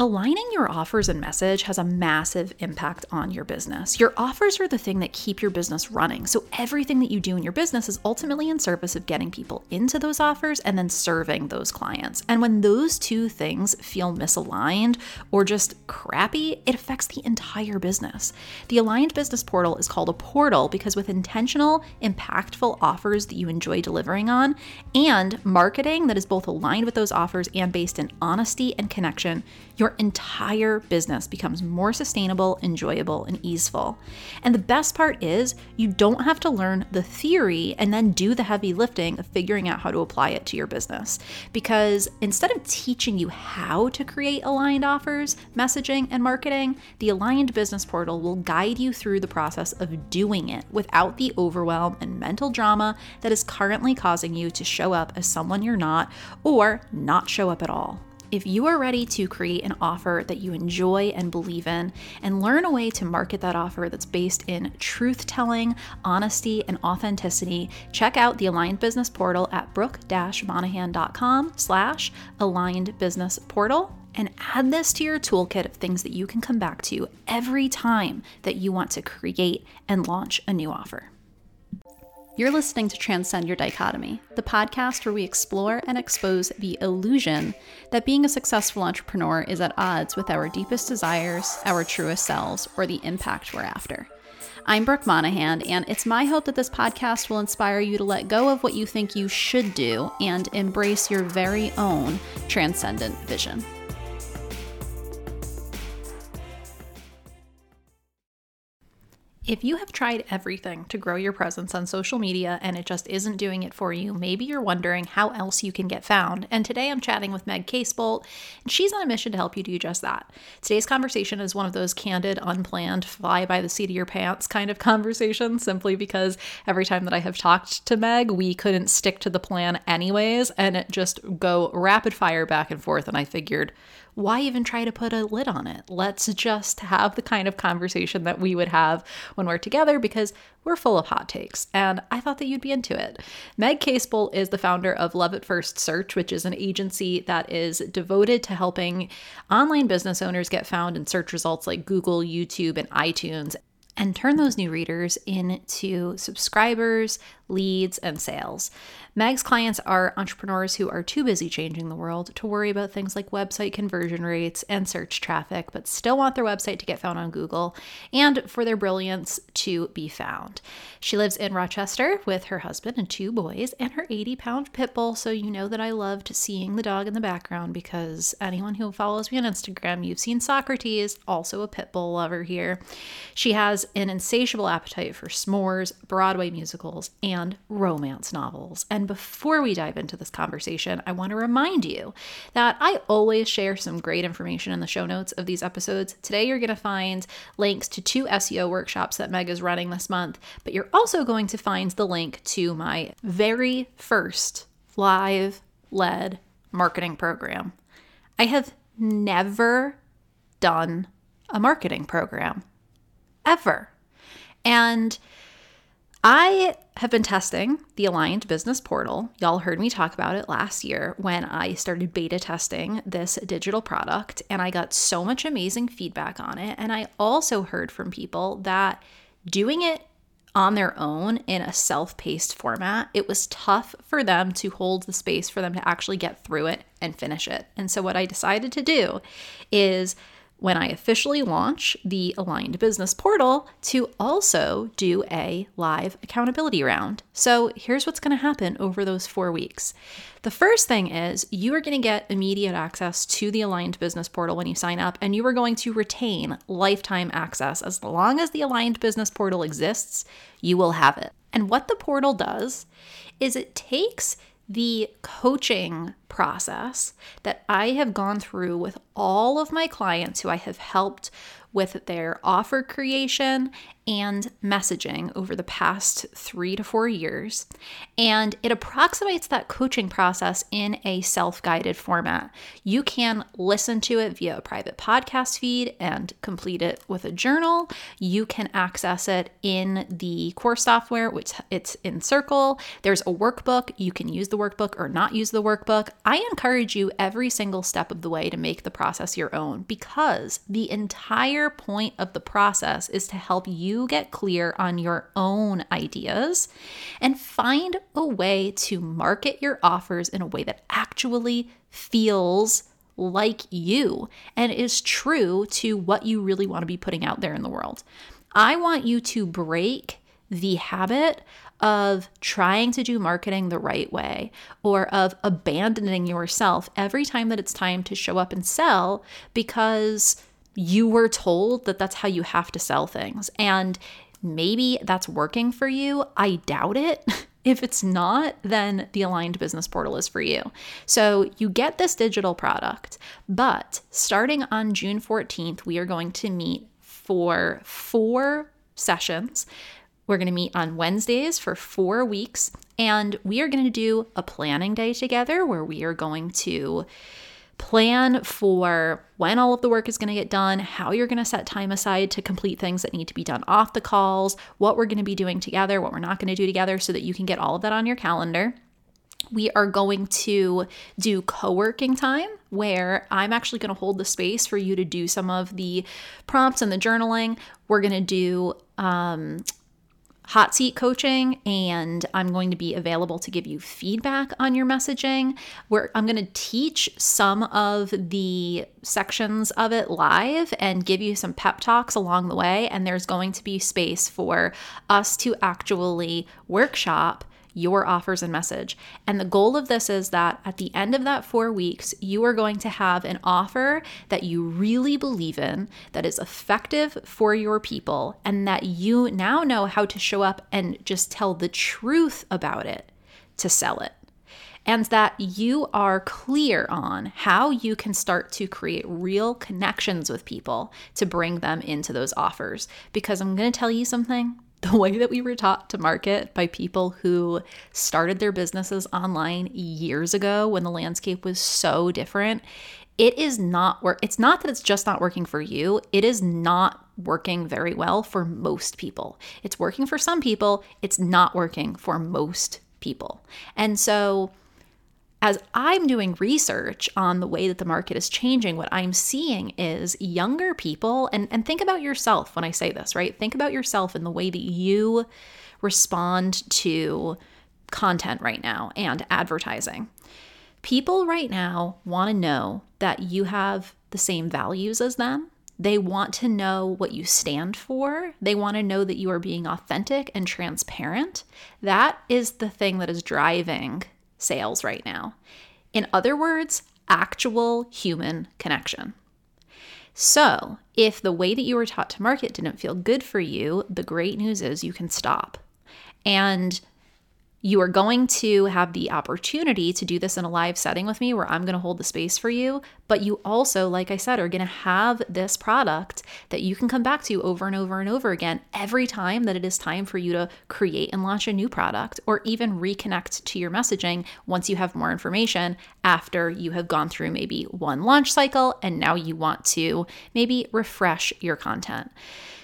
Aligning your offers and message has a massive impact on your business. Your offers are the thing that keep your business running. So everything that you do in your business is ultimately in service of getting people into those offers and then serving those clients. And when those two things feel misaligned or just crappy, it affects the entire business. The Aligned Business Portal is called a portal because with intentional, impactful offers that you enjoy delivering on and marketing that is both aligned with those offers and based in honesty and connection, your entire business becomes more sustainable, enjoyable, and easeful. And the best part is, you don't have to learn the theory and then do the heavy lifting of figuring out how to apply it to your business. Because instead of teaching you how to create aligned offers, messaging, and marketing, the Aligned Business Portal will guide you through the process of doing it without the overwhelm and mental drama that is currently causing you to show up as someone you're not or not show up at all. If you are ready to create an offer that you enjoy and believe in, and learn a way to market that offer that's based in truth telling, honesty, and authenticity, check out the Aligned Business Portal at brooke-monaghan.com slash aligned business portal and add this to your toolkit of things that you can come back to every time that you want to create and launch a new offer. You're listening to Transcend Your Dichotomy, the podcast where we explore and expose the illusion that being a successful entrepreneur is at odds with our deepest desires, our truest selves, or the impact we're after. I'm Brooke Monaghan, and it's my hope that this podcast will inspire you to let go of what you think you should do and embrace your very own transcendent vision. If you have tried everything to grow your presence on social media and it just isn't doing it for you, maybe you're wondering how else you can get found. And today I'm chatting with Meg Casebolt, and she's on a mission to help you do just that. Today's conversation is one of those candid, unplanned, fly by the seat of your pants kind of conversations, simply because every time that I have talked to Meg, we couldn't stick to the plan anyways, and it just go rapid fire back and forth. And I figured, why even try to put a lid on it? Let's just have the kind of conversation that we would have when we're together because we're full of hot takes, and I thought that you'd be into it. Meg Casebolt is the founder of Love at First Search, which is an agency that is devoted to helping online business owners get found in search results like Google, YouTube, and iTunes and turn those new readers into subscribers, leads, and sales. Meg's clients are entrepreneurs who are too busy changing the world to worry about things like website conversion rates and search traffic, but still want their website to get found on Google and for their brilliance to be found. She lives in Rochester with her husband and two boys and her 80 pound pit bull, so you know that I loved seeing the dog in the background because anyone who follows me on Instagram, you've seen Socrates, also a pit bull lover here. She has an insatiable appetite for s'mores, Broadway musicals, and romance novels. And before we dive into this conversation, I want to remind you that I always share some great information in the show notes of these episodes. Today, you're going to find links to two SEO workshops that Meg is running this month, but you're also going to find the link to my very first live led marketing program. I have never done a marketing program ever. And I have been testing the Aligned Business Portal. Y'all heard me talk about it last year when I started beta testing this digital product, and I got so much amazing feedback on it. And I also heard from people that doing it on their own in a self paced format, it was tough for them to hold the space for them to actually get through it and finish it. And so, what I decided to do is when I officially launch the Aligned Business Portal to also do a live accountability round. So here's what's going to happen over those four weeks. The first thing is you are going to get immediate access to the Aligned Business Portal when you sign up, and you are going to retain lifetime access. As long as the Aligned Business Portal exists, you will have it. And what the portal does is it takes the coaching process that I have gone through with all of my clients who I have helped with their offer creation and messaging over the past three to four years. And it approximates that coaching process in a self guided format. You can listen to it via a private podcast feed and complete it with a journal. You can access it in the course software, which it's in Circle. There's a workbook. You can use the workbook or not use the workbook. I encourage you every single step of the way to make the process your own because the entire point of the process is to help you get clear on your own ideas and find a way to market your offers in a way that actually feels like you and is true to what you really want to be putting out there in the world. I want you to break the habit of trying to do marketing the right way or of abandoning yourself every time that it's time to show up and sell because you were told that that's how you have to sell things. And maybe that's working for you. I doubt it. If it's not, then the Aligned Business Portal is for you. So you get this digital product, but starting on June 14th, we are going to meet for four sessions we're going to meet on Wednesdays for four weeks, and we are going to do a planning day together where we are going to plan for when all of the work is going to get done, how you're going to set time aside to complete things that need to be done off the calls, what we're going to be doing together, what we're not going to do together, so that you can get all of that on your calendar. We are going to do co working time where I'm actually going to hold the space for you to do some of the prompts and the journaling. We're going to do um, hot seat coaching and I'm going to be available to give you feedback on your messaging. Where I'm going to teach some of the sections of it live and give you some pep talks along the way and there's going to be space for us to actually workshop your offers and message. And the goal of this is that at the end of that four weeks, you are going to have an offer that you really believe in, that is effective for your people, and that you now know how to show up and just tell the truth about it to sell it. And that you are clear on how you can start to create real connections with people to bring them into those offers. Because I'm going to tell you something the way that we were taught to market by people who started their businesses online years ago when the landscape was so different it is not work it's not that it's just not working for you. It is not working very well for most people. It's working for some people. It's not working for most people. And so as I'm doing research on the way that the market is changing, what I'm seeing is younger people, and, and think about yourself when I say this, right? Think about yourself and the way that you respond to content right now and advertising. People right now want to know that you have the same values as them. They want to know what you stand for. They want to know that you are being authentic and transparent. That is the thing that is driving sales right now. In other words, actual human connection. So, if the way that you were taught to market didn't feel good for you, the great news is you can stop. And you are going to have the opportunity to do this in a live setting with me where I'm going to hold the space for you. But you also, like I said, are going to have this product that you can come back to over and over and over again every time that it is time for you to create and launch a new product or even reconnect to your messaging once you have more information after you have gone through maybe one launch cycle and now you want to maybe refresh your content.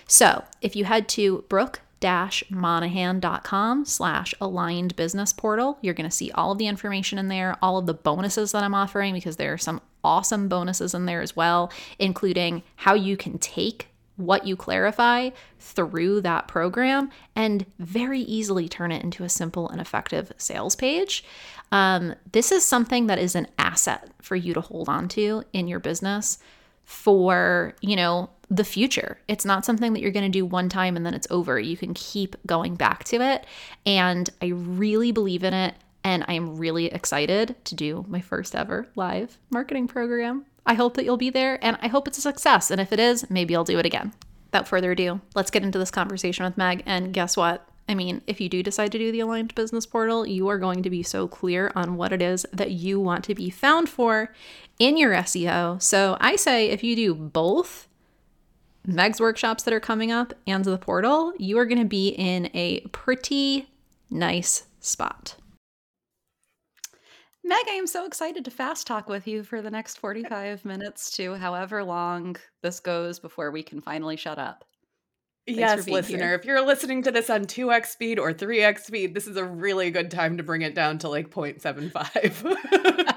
So if you head to Brooke monaghan.com slash aligned business portal. You're going to see all of the information in there, all of the bonuses that I'm offering, because there are some awesome bonuses in there as well, including how you can take what you clarify through that program and very easily turn it into a simple and effective sales page. Um, this is something that is an asset for you to hold on to in your business for, you know, the future. It's not something that you're going to do one time and then it's over. You can keep going back to it. And I really believe in it. And I'm really excited to do my first ever live marketing program. I hope that you'll be there and I hope it's a success. And if it is, maybe I'll do it again. Without further ado, let's get into this conversation with Meg. And guess what? I mean, if you do decide to do the Aligned Business Portal, you are going to be so clear on what it is that you want to be found for in your SEO. So I say if you do both Meg's workshops that are coming up and the portal, you are going to be in a pretty nice spot. Meg, I am so excited to fast talk with you for the next 45 minutes to however long this goes before we can finally shut up. Thanks yes, listener, here. if you're listening to this on 2x speed or 3x speed, this is a really good time to bring it down to like 0.75.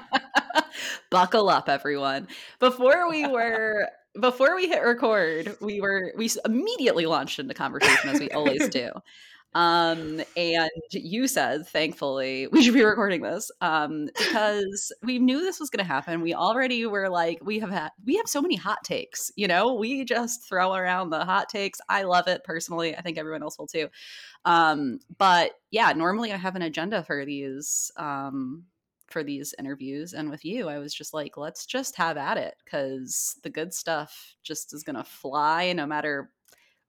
Buckle up, everyone. Before we were before we hit record, we were we immediately launched into conversation as we always do. Um, and you said, thankfully, we should be recording this um, because we knew this was going to happen. We already were like, we have had, we have so many hot takes, you know, we just throw around the hot takes. I love it personally. I think everyone else will too. Um, but yeah, normally I have an agenda for these, um, for these interviews. And with you, I was just like, let's just have at it because the good stuff just is going to fly no matter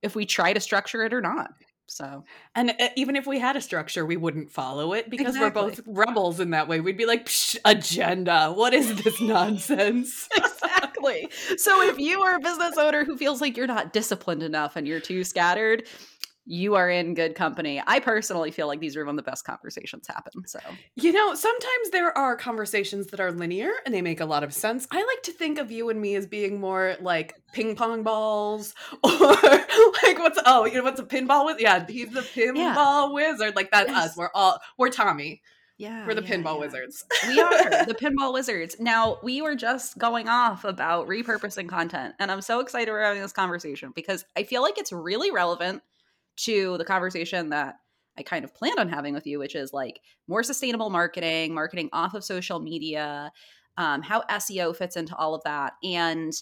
if we try to structure it or not. So, and uh, even if we had a structure, we wouldn't follow it because exactly. we're both rebels in that way. We'd be like, agenda. What is this nonsense? exactly. So, if you are a business owner who feels like you're not disciplined enough and you're too scattered, you are in good company. I personally feel like these are when the best conversations happen. So, you know, sometimes there are conversations that are linear and they make a lot of sense. I like to think of you and me as being more like ping pong balls or like what's oh, you know what's a pinball with? Yeah, he's the pinball yeah. wizard. Like that's yes. us. We're all we're Tommy. Yeah, we're the yeah, pinball yeah. wizards. we are the pinball wizards. Now, we were just going off about repurposing content, and I'm so excited we're having this conversation because I feel like it's really relevant to the conversation that I kind of planned on having with you, which is like more sustainable marketing, marketing off of social media, um, how SEO fits into all of that. And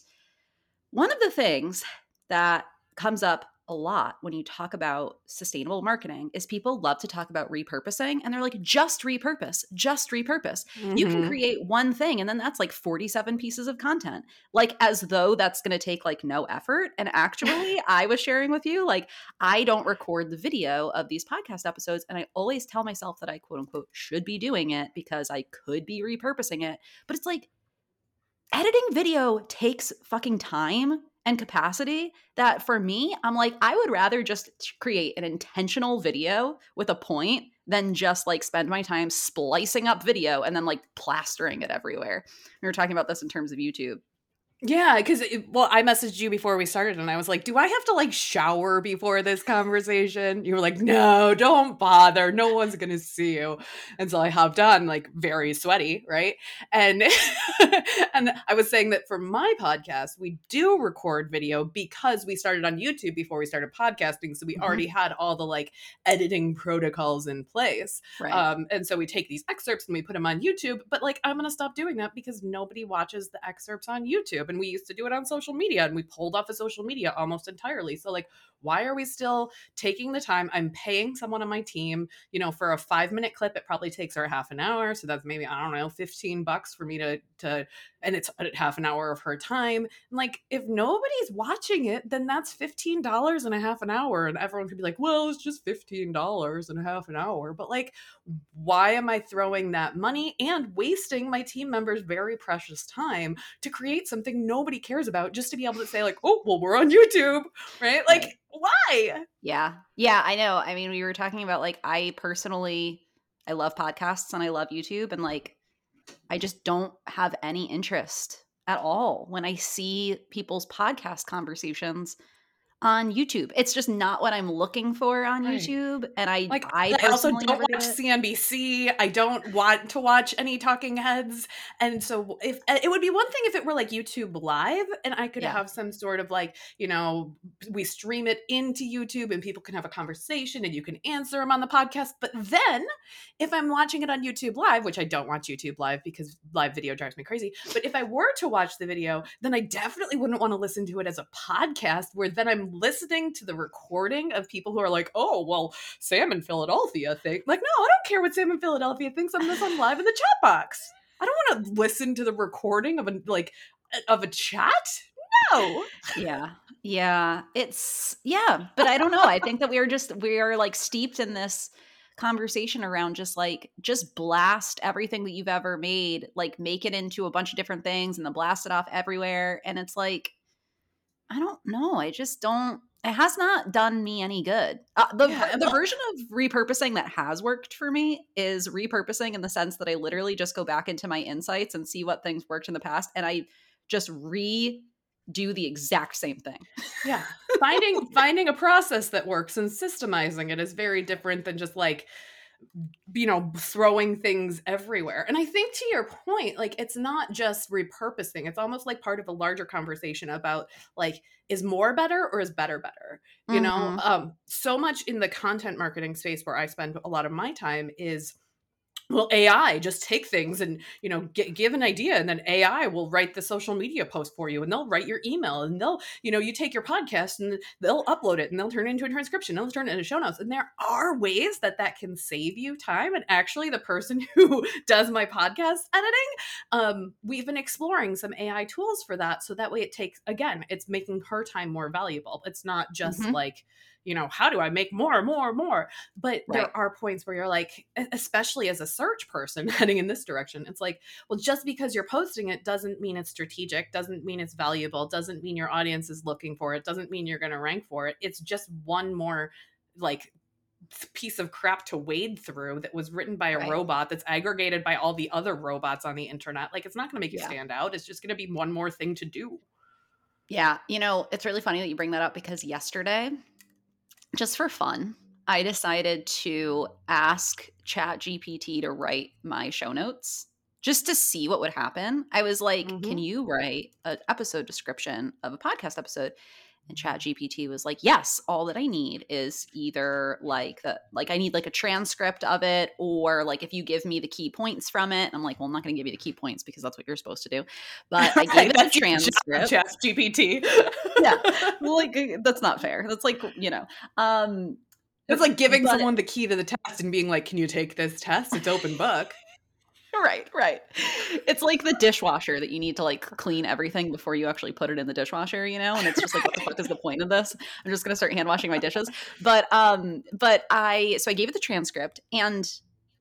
one of the things that comes up a lot when you talk about sustainable marketing is people love to talk about repurposing and they're like just repurpose just repurpose mm-hmm. you can mm-hmm. create one thing and then that's like 47 pieces of content like as though that's going to take like no effort and actually i was sharing with you like i don't record the video of these podcast episodes and i always tell myself that i quote unquote should be doing it because i could be repurposing it but it's like editing video takes fucking time and capacity that for me, I'm like, I would rather just create an intentional video with a point than just like spend my time splicing up video and then like plastering it everywhere. We were talking about this in terms of YouTube. Yeah, because well, I messaged you before we started, and I was like, "Do I have to like shower before this conversation?" You were like, "No, don't bother. No one's gonna see you." And so I hopped on, like very sweaty, right? And and I was saying that for my podcast, we do record video because we started on YouTube before we started podcasting, so we mm-hmm. already had all the like editing protocols in place. Right. Um, and so we take these excerpts and we put them on YouTube. But like, I'm gonna stop doing that because nobody watches the excerpts on YouTube and we used to do it on social media and we pulled off of social media almost entirely. So like why are we still taking the time? I'm paying someone on my team, you know, for a 5-minute clip it probably takes her half an hour, so that's maybe I don't know, 15 bucks for me to to and it's at half an hour of her time. And like if nobody's watching it, then that's $15 and a half an hour and everyone could be like, "Well, it's just $15 and a half an hour." But like why am I throwing that money and wasting my team members' very precious time to create something nobody cares about just to be able to say like, "Oh, well, we're on YouTube." Right? Like right. why? Yeah. Yeah, I know. I mean, we were talking about like I personally I love podcasts and I love YouTube and like I just don't have any interest at all. When I see people's podcast conversations on YouTube. It's just not what I'm looking for on right. YouTube. And I like I, I also don't watch CNBC. I don't want to watch any talking heads. And so if uh, it would be one thing if it were like YouTube live and I could yeah. have some sort of like, you know, we stream it into YouTube and people can have a conversation and you can answer them on the podcast. But then if I'm watching it on YouTube live, which I don't watch YouTube live because live video drives me crazy, but if I were to watch the video, then I definitely wouldn't want to listen to it as a podcast where then I'm listening to the recording of people who are like, oh, well, Sam in Philadelphia think like, no, I don't care what Sam in Philadelphia thinks on live in the chat box. I don't want to listen to the recording of a like of a chat. No. Yeah. Yeah. It's yeah, but I don't know. I think that we are just we are like steeped in this conversation around just like just blast everything that you've ever made, like make it into a bunch of different things and then blast it off everywhere and it's like I don't know. I just don't. It has not done me any good. Uh, the yeah, the version of repurposing that has worked for me is repurposing in the sense that I literally just go back into my insights and see what things worked in the past, and I just re do the exact same thing. Yeah. Finding finding a process that works and systemizing it is very different than just like you know throwing things everywhere and i think to your point like it's not just repurposing it's almost like part of a larger conversation about like is more better or is better better you Mhm. know um so much in the content marketing space where i spend a lot of my time is well ai just take things and you know gi- give an idea and then ai will write the social media post for you and they'll write your email and they'll you know you take your podcast and they'll upload it and they'll turn it into a transcription and they'll turn it into show notes and there are ways that that can save you time and actually the person who does my podcast editing um, we've been exploring some ai tools for that so that way it takes again it's making her time more valuable it's not just Mhm. like you know how do i make more more more but Right. there are points where you're like especially as a search person heading in this direction it's like well just because you're posting it doesn't mean it's strategic doesn't mean it's valuable doesn't mean your audience is looking for it doesn't mean you're going to rank for it it's just one more like piece of crap to wade through that was written by a Right. robot that's aggregated by all the other robots on the internet like it's not going to make you Yeah. stand out it's just going to be one more thing to do Yeah, you know, it's really funny that you bring that up because yesterday, just for fun, I decided to ask ChatGPT to write my show notes just to see what would happen. I was like, "Can Mhm. you write an episode description of a podcast episode?" And ChatGPT was like, "Yes, all that I need is either like the like I need like a transcript of it or like if you give me the key points from it." I'm like, "Well, I'm not going to give you the key points because that's what you're supposed to do." But I gave it the transcript chat gpt yeah well, like uh, that's not fair that's like you know um It's like giving But- someone the key to the test and being like, "Can you take this test? It's open book." Right right. It's like the dishwasher that you need to like clean everything before you actually put it in the dishwasher you know and it's just like what the fuck is the point of this? I'm just gonna start hand washing my dishes. But um but i so i gave it the transcript and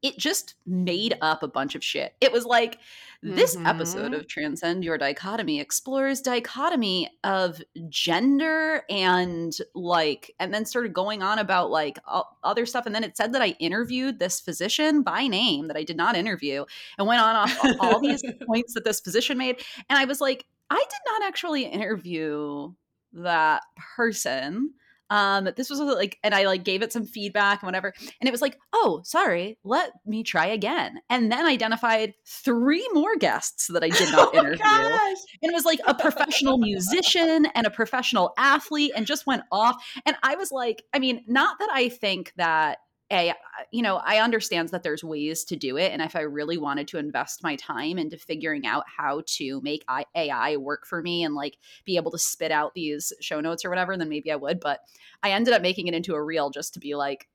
it just made up a bunch of shit it was like this episode Mhm. of transcend your dichotomy explores dichotomy of gender and like and then started going on about like other stuff and then it said that i interviewed this physician by name that i did not interview and went on off all these points that this physician made and i was like i did not actually interview that person um this was like and i like gave it some feedback and whatever and it was like oh sorry let me try again. And then identified three more guests that i did not Oh, interview. gosh. and it was like a professional musician and a professional athlete and just went off. And i was like i mean not that i think that a you know i understand that there's ways to do it and if i really wanted to invest my time into figuring out how to make ai work for me and like be able to spit out these show notes or whatever then maybe i would but i ended up making it into a reel just to be like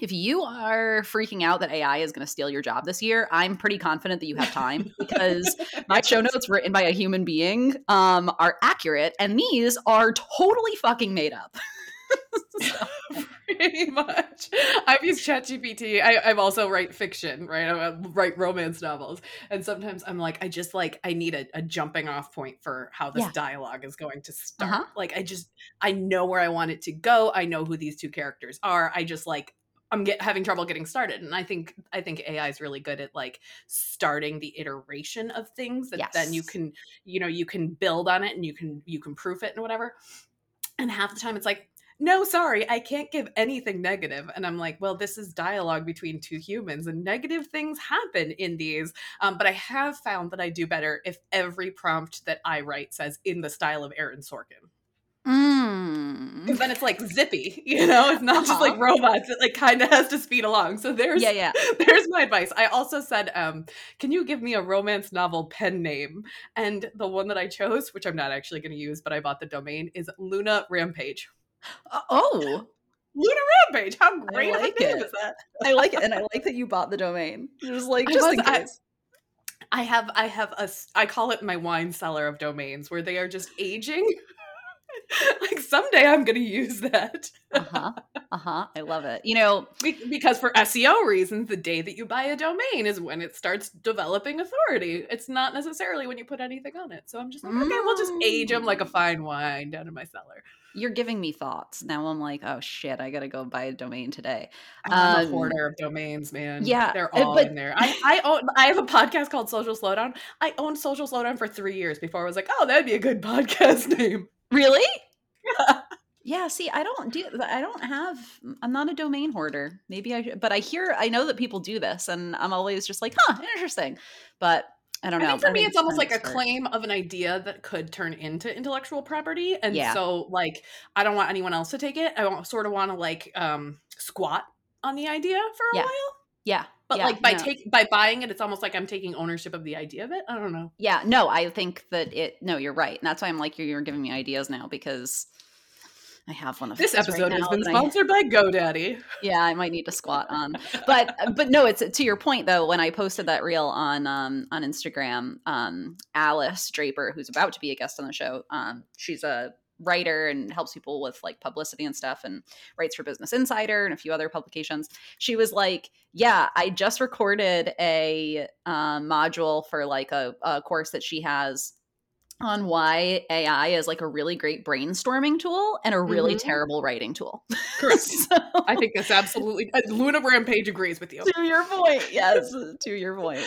if you are freaking out that AI is going to steal your job this year, I'm pretty confident that you have time because my show notes written by a human being um, are accurate, and these are totally fucking made up. So- Pretty much. I've used ChatGPT. I, I've also write fiction, right? I write romance novels. And sometimes I'm like, I just like, I need a, a jumping off point for how this Yeah. dialogue is going to start. Uh-huh. Like, I just, I know where I want it to go. I know who these two characters are. I just like, I'm get, having trouble getting started. And I think, I think AI is really good at like starting the iteration of things that then you can, you know, you can build on it and you can, you can proof it and whatever. And half the time it's like, no, sorry, I can't give anything negative. And I'm like, well, this is dialogue between two humans, and negative things happen in these. Um, but I have found that I do better if every prompt that I write says in the style of Aaron Sorkin. Mm. Because then it's like zippy, you know? It's not just like Uh-huh. robots. It like kind of has to speed along. So there's Yeah, yeah. there's my advice. I also said, um, can you give me a romance novel pen name? And the one that I chose, which I'm not actually going to use, but I bought the domain, is Luna Rampage. Uh, oh, Luna Rampage. How great of like a name it. is that? I like it, and I like that you bought the domain. Was like I just was- in I- case. I have I have a I call it my wine cellar of domains where they are just aging. like someday I'm going to use that. Uh huh. Uh huh. I love it. You know, Be- because for SEO reasons, the day that you buy a domain is when it starts developing authority. It's not necessarily when you put anything on it. So I'm just like, okay, we'll just age them like a Mm. fine wine down in my cellar. you're giving me thoughts. Now I'm like, oh shit, I gotta go buy a domain today. I'm Um, a hoarder of domains, man. yeah, they're uh, all but- in there. I, I own. I have a podcast called Social Slowdown. I owned Social Slowdown for three years before I was like, oh, that'd be a good podcast name. Really? Yeah, yeah. see, I don't do I don't have I'm not a domain hoarder. Maybe I but I hear I know that people do this and I'm always just like, "Huh, interesting." But I don't know. I think for I me, it's almost like a claim of an idea that could turn into intellectual property, and Yeah. so like I don't want anyone else to take it. I want, sort of want to like um squat on the idea for a Yeah. while, Yeah. But yeah, like by no. take by buying it, it's almost like I'm taking ownership of the idea of it. I don't know. Yeah, no, I think that it no, you're right. And that's why I'm like you're, you're giving me ideas now because I have one of This those right episode has been that I- sponsored by GoDaddy. yeah i might need to squat on but but no it's to your point though when i posted that reel on um on instagram um alice draper who's about to be a guest on the show um she's a writer and helps people with like publicity and stuff and writes for business insider and a few other publications she was like yeah i just recorded a um, module for like a, a course that she has on why ai is like a really great brainstorming tool and a really Mhm. terrible writing tool Correct. So- I think that's absolutely. Luna Rampage agrees with you. to your point yes to your point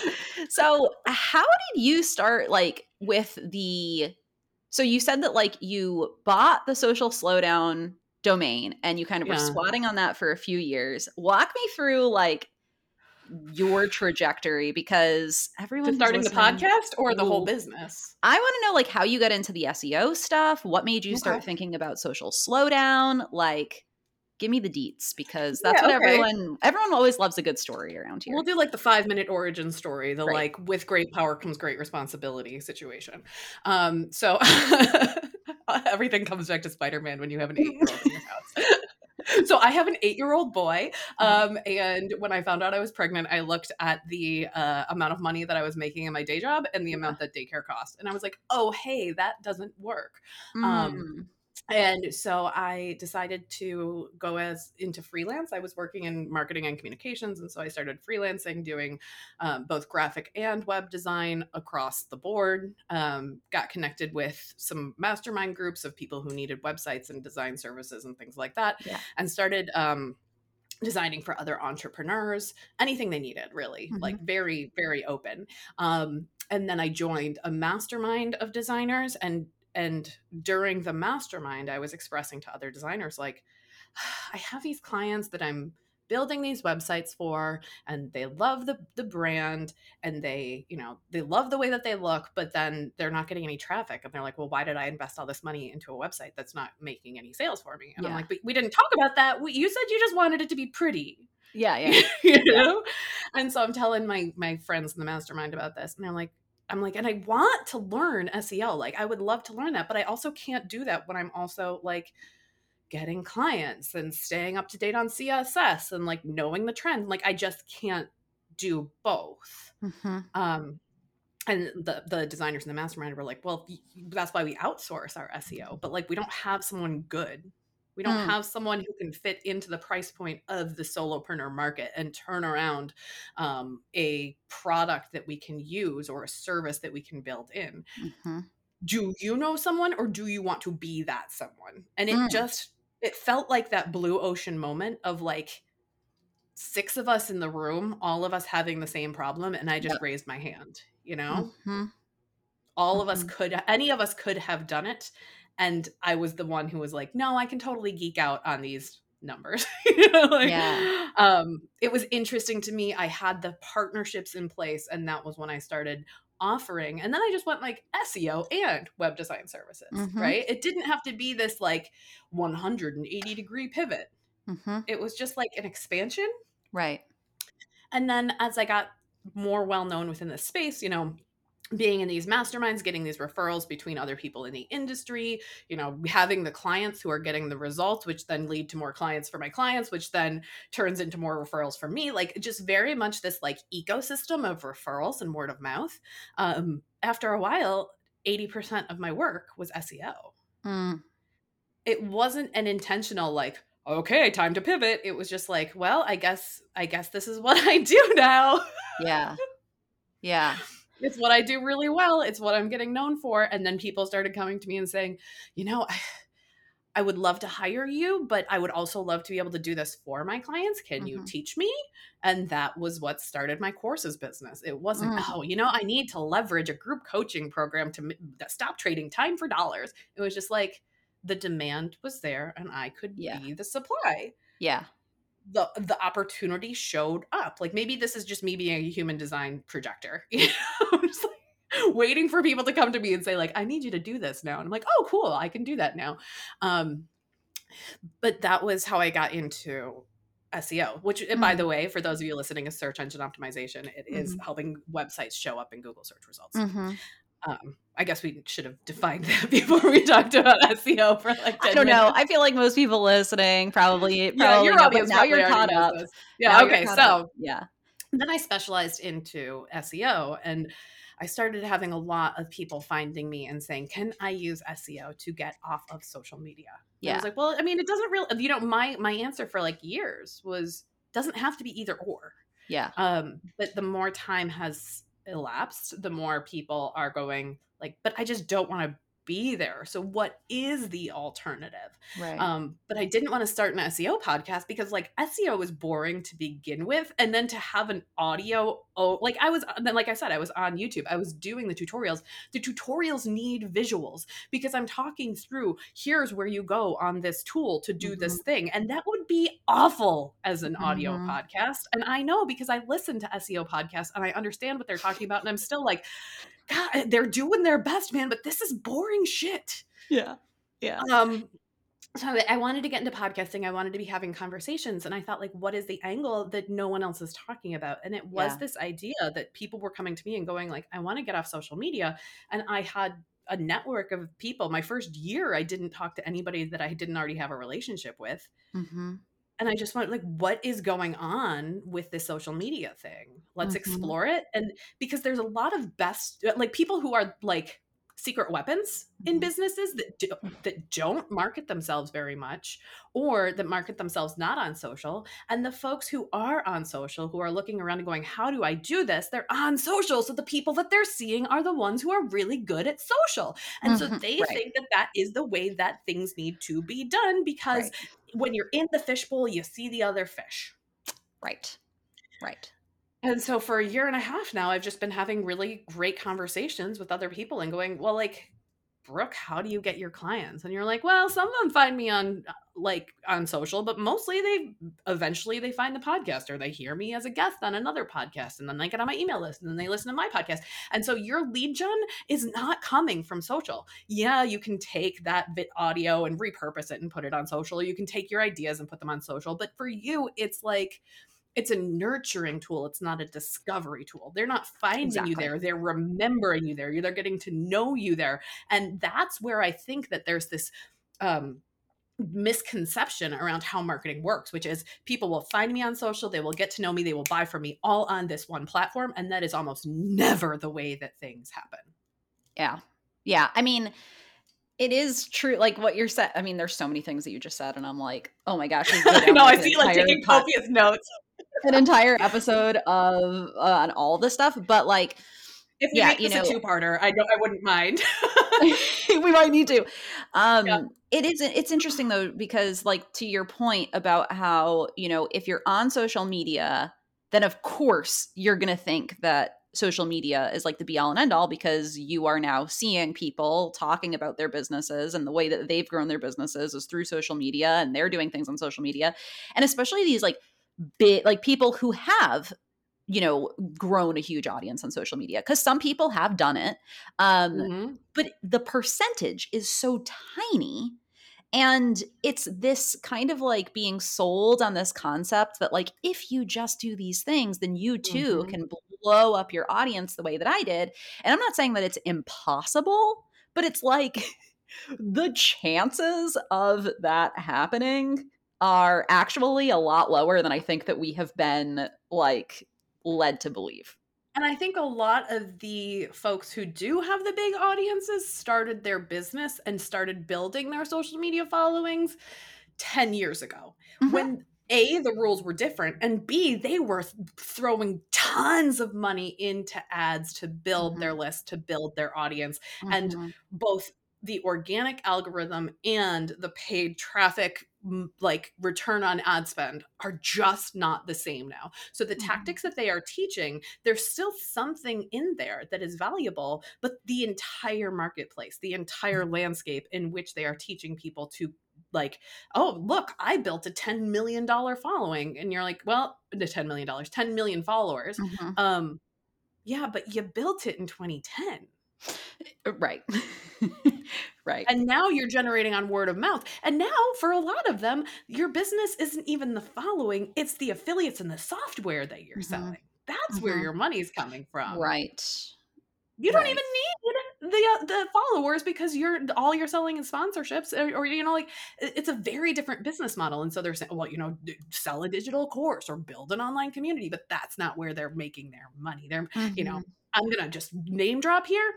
so how did you start like with the so you said that like you bought the social slowdown domain and you kind of were squatting on that for a few years walk me through like your trajectory because everyone starting the podcast or the whole business. I want to know like how you got into the SEO stuff. What made you start thinking about social slowdown? Like, give me the deets because that's Yeah, what okay. everyone everyone always loves a good story around here. We'll do like the five minute origin story, the Right. like with great power comes great responsibility situation. Um, so everything comes back to Spider Man when you have an eight year old in your house. so I have an eight year old boy. Um, and when I found out I was pregnant, I looked at the uh, amount of money that I was making in my day job and the amount that daycare cost. And I was like, oh, hey, that doesn't work. Mm. um, and so i decided to go as into freelance i was working in marketing and communications and so i started freelancing doing um, both graphic and web design across the board um, got connected with some mastermind groups of people who needed websites and design services and things like that Yeah. and started um, designing for other entrepreneurs anything they needed really Mhm. like very very open um, and then i joined a mastermind of designers and and during the mastermind i was expressing to other designers like i have these clients that i'm building these websites for and they love the the brand and they you know they love the way that they look but then they're not getting any traffic. And they're like well why did i invest all this money into a website that's not making any sales for me? And i'm like but we didn't talk about that. We, you said you just wanted it to be pretty. Yeah, yeah. you know? And so i'm telling my my friends in the mastermind about this and i'm like i'm like and i want to learn SEO. like i would love to learn that but i also can't do that when i'm also like getting clients and staying up to date on css and like knowing the trend like i just can't do both Mhm. um and the the designers in the mastermind were like well that's why we outsource our seo but like we don't have someone good we don't Mm. have someone who can fit into the price point of the solopreneur market and turn around um, a product that we can use or a service that we can build in Mhm. do you know someone or do you want to be that someone and it Mm. just it felt like that blue ocean moment of like six of us in the room all of us having the same problem and i just Yep. raised my hand you know Mhm. all of us Mhm. could any of us could have done it and i was the one who was like no i can totally geek out on these numbers you know, like, Yeah. um it was interesting to me i had the partnerships in place and that was when i started offering and then i just went like seo and web design services Mhm. right it didn't have to be this like 180 degree pivot Mhm. it was just like an expansion Right. and then as I got more well known within the space, you know, being in these masterminds, getting these referrals between other people in the industry, you know, having the clients who are getting the results, which then lead to more clients for my clients, which then turns into more referrals for me. Like just very much this like ecosystem of referrals and word of mouth. Um, after a while, 80% of my work was SEO. Mm. It wasn't an intentional like, okay, time to pivot. It was just like, well, I guess I guess this is what I do now. Yeah. Yeah. It's what I do really well. It's what I'm getting known for. And then people started coming to me and saying, you know, I, I would love to hire you, but I would also love to be able to do this for my clients. Can you Mhm. teach me? And that was what started my courses business. It wasn't, Mm. oh, you know, I need to leverage a group coaching program to m- stop trading time for dollars. It was just like, the demand was there and I could Yeah. be the supply. Yeah. The the opportunity showed up. Like maybe this is just me being a human design projector. You know, just like waiting for people to come to me and say like I need you to do this now. And I'm like, "Oh, cool. I can do that now." Um but that was how I got into SEO, which and by the way, for those of you listening, is search engine optimization. It is helping websites show up in Google search results. Mm-hmm. Um, I guess we should have defined that before we talked about SEO for like 10 I don't know. I feel like most people listening probably, probably yeah, your know, audience now you're caught up. this. Yeah, Now okay. So up. yeah. then I specialized into SEO and I started having a lot of people finding me and saying, "Can I use SEO to get off of social media?" And I was like, "Well, I mean, it doesn't really. You know, my my answer for like years was doesn't have to be either or. Yeah. Um, but the more time has elapsed, the more people are going like, "But I just don't want to." Be there so what is the alternative Right. um, but I didn't want to start an SEO podcast because like SEO was boring to begin with, and then to have an audio, oh, like I was, then like I said, I was on YouTube. I was doing the tutorials. The tutorials need visuals because I'm talking through. Here's where you go on this tool to do this thing, and that would be awful as an audio Mhm. podcast. And I know because I listen to SEO podcasts and I understand what they're talking about, and I'm still like, God, they're doing their best, man, but this is boring shit yeah. Yeah. um so I- wanted to get into podcasting i wanted to be having conversations and i thought like what is the angle that no one else is talking about and it was Yeah. this idea that people were coming to me and going like i want to get off social media and i had a network of people my first year i didn't talk to anybody that i didn't already have a relationship with Mm-hmm. And i just went like what is going on with this social media thing let's Mhm. explore it and because there's a lot of best like people who are like secret weapons in Mhm. businesses that do, that don't market themselves very much or that market themselves not on social and the folks who are on social who are looking around and going how do i do this they're on social so the people that they're seeing are the ones who are really good at social and so Mhm. they Right. think that that is the way that things need to be done because Right. When you're in the fishbowl you see the other fish Right. Right. and so for a year and a half now, I've just been having really great conversations with other people and going, well, like, Brooke, how do you get your clients? And you're like, well, some of them find me on uh, like on social, but mostly they eventually they find the podcast or they hear me as a guest on another podcast and then they get on my email list and then they listen to my podcast. And so your lead gen is not coming from social. Yeah, you can take that bit audio and repurpose it and put it on social. You can take your ideas and put them on social, but for you it's like it's a nurturing tool it's not a discovery tool they're not finding you there they're remembering you there they're getting to know you there and that's where i think that there's this um misconception around how marketing works which is people will find me on social they will get to know me they will buy from me all on this one platform and that is almost never the way that things happen Yeah. Yeah. I mean, it is true. Like what you're saying. I mean, there's so many things that you just said, and I'm like, oh my gosh. no i down, know i an see like taking copious notes an entire episode of uh, on all this stuff. But like, if we Yeah, make you know- a two-parter i don't i wouldn't mind we might need to. Um, Yeah. It is. It's interesting though because, like, to your point about how you know if you're on social media, then of course you're gonna think that social media is like the be all and end all because you are now seeing people talking about their businesses and the way that they've grown their businesses is through social media and they're doing things on social media and especially these like big like people who have you know grown a huge audience on social media because some people have done it um Mhm. but the percentage is so tiny and it's this kind of like being sold on this concept that like if you just do these things then you too Mhm. can blow up your audience the way that i did and i'm not saying that it's impossible but it's like the chances of that happening are actually a lot lower than i think that we have been like led to believe And I think a lot of the folks who do have the big audiences started their business and started building their social media followings 10 years ago Mhm. when A, the rules were different, and B, they were throwing tons of money into ads to build their list, to build their audience. And Mhm. both the organic algorithm and the paid traffic like return on ad spend are just not the same now. So the mm-hmm. tactics that they are teaching, there's still something in there that is valuable, but the entire marketplace, the entire mm-hmm. landscape in which they are teaching people to like, oh, look, I built a $10 million following. And you're like, well, the $10 million, 10 million followers. Mm-hmm. Um, yeah, but you built it in 2010. Uh, right. right. And now you're generating on word of mouth. And now for a lot of them, your business isn't even the following, it's the affiliates and the software that you're mm-hmm. selling. That's mm-hmm. where your money's coming from. Right. You don't even need the uh, the followers because you're all you're selling is sponsorships or, or, you know like it's a very different business model and so they're saying well you know sell a digital course or build an online community but that's not where they're making their money they're mm-hmm. you know mm-hmm. I'm gonna just name drop here.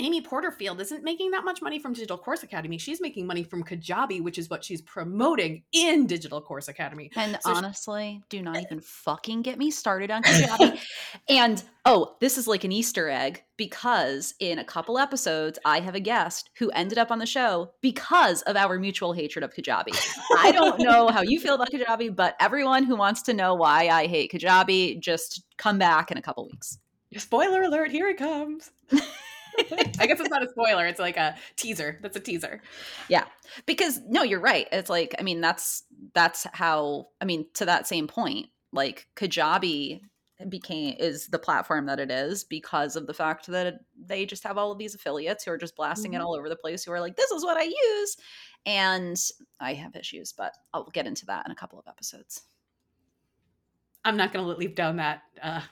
Amy Porterfield isn't making that much money from Digital Course Academy. She's making money from Kajabi, which is what she's promoting in Digital Course Academy. And so honestly, she- do not eh. even fucking get me started on Kajabi. and oh, this is like an Easter egg because in a couple episodes, I have a guest who ended up on the show because of our mutual hatred of Kajabi. I don't know how you feel about Kajabi, but everyone who wants to know why I hate Kajabi, just come back in a couple weeks. Spoiler alert, here it comes. I guess it's not a spoiler, it's like a teaser. That's a teaser. Yeah. Because no, you're right. It's like I mean that's that's how I mean to that same point, like Kajabi became is the platform that it is because of the fact that they just have all of these affiliates who are just blasting mm-hmm. it all over the place who are like this is what I use and I have issues, but I'll get into that in a couple of episodes. I'm not going to leap down that uh,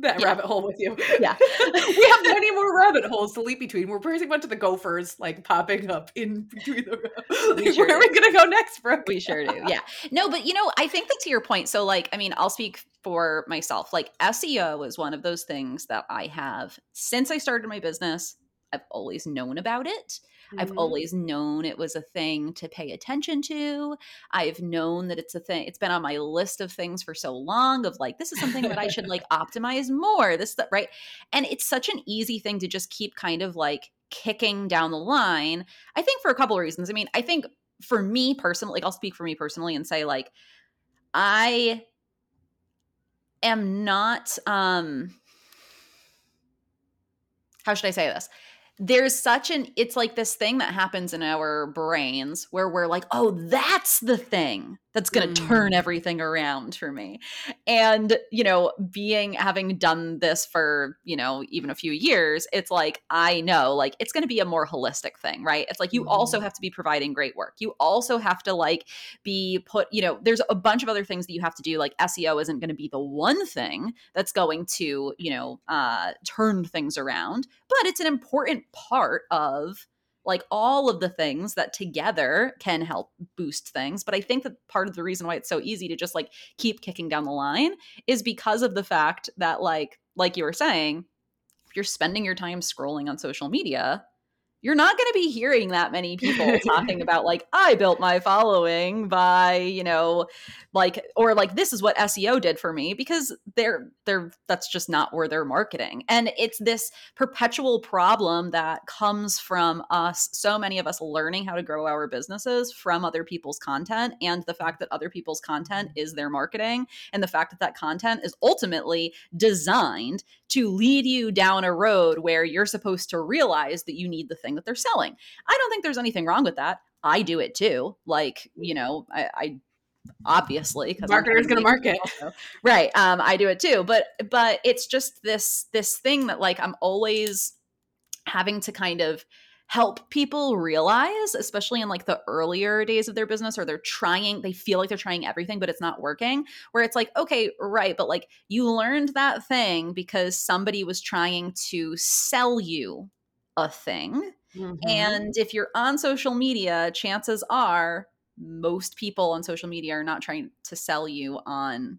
that yeah. rabbit hole with you. Yeah. we have many more rabbit holes to leap between. We're pretty much to the gophers like popping up in between the like, sure where do. are we gonna go next, bro? We sure do. Yeah. No, but you know, I think that to your point, so like, I mean, I'll speak for myself. Like SEO is one of those things that I have since I started my business. I've always known about it. Mm-hmm. I've always known it was a thing to pay attention to. I've known that it's a thing. It's been on my list of things for so long of like this is something that I should like optimize more. This right. And it's such an easy thing to just keep kind of like kicking down the line. I think for a couple of reasons. I mean, I think for me personally, like I'll speak for me personally and say like I am not um how should I say this? There's such an it's like this thing that happens in our brains where we're like oh that's the thing that's going to mm. turn everything around for me and you know being having done this for you know even a few years it's like i know like it's going to be a more holistic thing right it's like you mm. also mm-hmm. have to be providing great work you also have to like be put you know there's a bunch of other things that you have to do like seo isn't going to be the one thing that's going to you know uh turn things around but it's an important part of like all of the things that together can help boost things but i think that part of the reason why it's so easy to just like keep kicking down the line is because of the fact that like like you were saying if you're spending your time scrolling on social media you're not going to be hearing that many people talking about like i built my following by you know like or like this is what seo did for me because they're they're that's just not where they're marketing. And it's this perpetual problem that comes from us so many of us learning how to grow our businesses from other people's content and the fact that other people's content mm-hmm. is their marketing and the fact that that content is ultimately designed to lead you down a road where you're supposed to realize that you need the thing that they're selling. I don't think there's anything wrong with that. I do it too. Like, you know, I, I obviously because marketer is going to market right um i do it too but but it's just this this thing that like i'm always having to kind of help people realize, especially in like the earlier days of their business, or they're trying, they feel like they're trying everything, but it's not working. Where it's like, okay, right, but like you learned that thing because somebody was trying to sell you a thing. Mm-hmm. And if you're on social media, chances are most people on social media are not trying to sell you on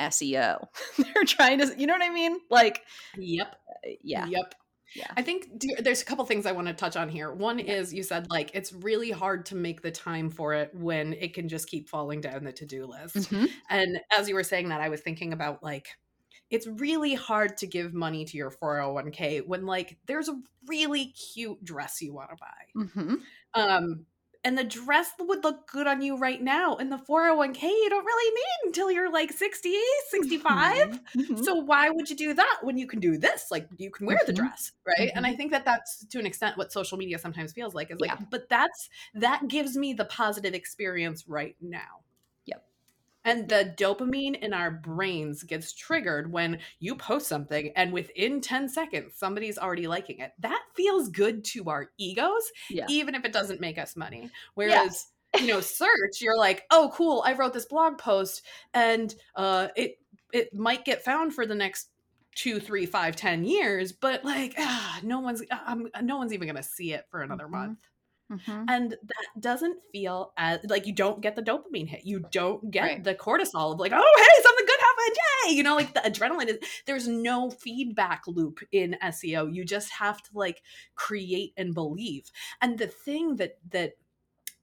SEO. They're trying to, you know what I mean? Like, yep. Uh, yeah. Yep yeah i think there's a couple things i want to touch on here one yeah. is you said like it's really hard to make the time for it when it can just keep falling down the to-do list mm-hmm. and as you were saying that i was thinking about like it's really hard to give money to your 401k when like there's a really cute dress you want to buy. Mm-hmm. Um and the dress would look good on you right now and the 401k you don't really need until you're like 60 65 Mm-hmm. so why would you do that when you can do this like you can wear the Mhm. dress right and i think that that's to an extent what social media sometimes feels like is like Yeah. but that's that gives me the positive experience right now. And the dopamine in our brains gets triggered when you post something and within 10 seconds somebody's already liking it that feels good to our egos yeah. even if it doesn't make us money. Whereas, you know, search, you're like, oh, cool, I wrote this blog post, and uh, it it might get found for the next two, three, five, ten years, but like, ah, no one's um, no one's even gonna see it for another Mhm. month, Mhm. and that doesn't feel as like you don't get the dopamine hit, you don't get Right. the cortisol of like, oh, hey, something good happened, yay, you know, like the adrenaline is. There's no feedback loop in SEO. You just have to like create and believe. And the thing that that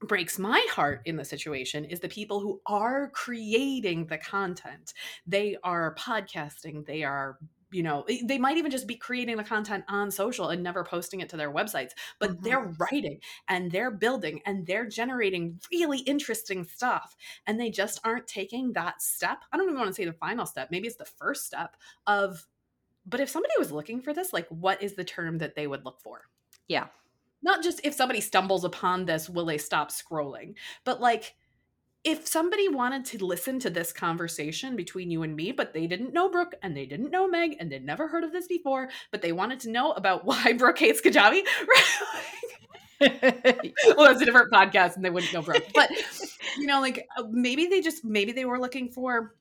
breaks my heart in the situation is the people who are creating the content. They are podcasting, they are you know, eh, they might even just be creating the content on social and never posting it to their websites, but Mhm. they're writing and they're building and they're generating really interesting stuff. And they just aren't taking that step. I don't even want to say the final step. Maybe it's the first step of, but if somebody was looking for this, like, what is the term that they would look for? Yeah. not just if somebody stumbles upon this will they stop scrolling but like if somebody wanted to listen to this conversation between you and me but they didn't know brooke and they didn't know meg and they'd never heard of this before but they wanted to know about why brooke hates kajabi right? Well that's a different podcast and they wouldn't know brooke but you know like uh, maybe they just maybe they were looking for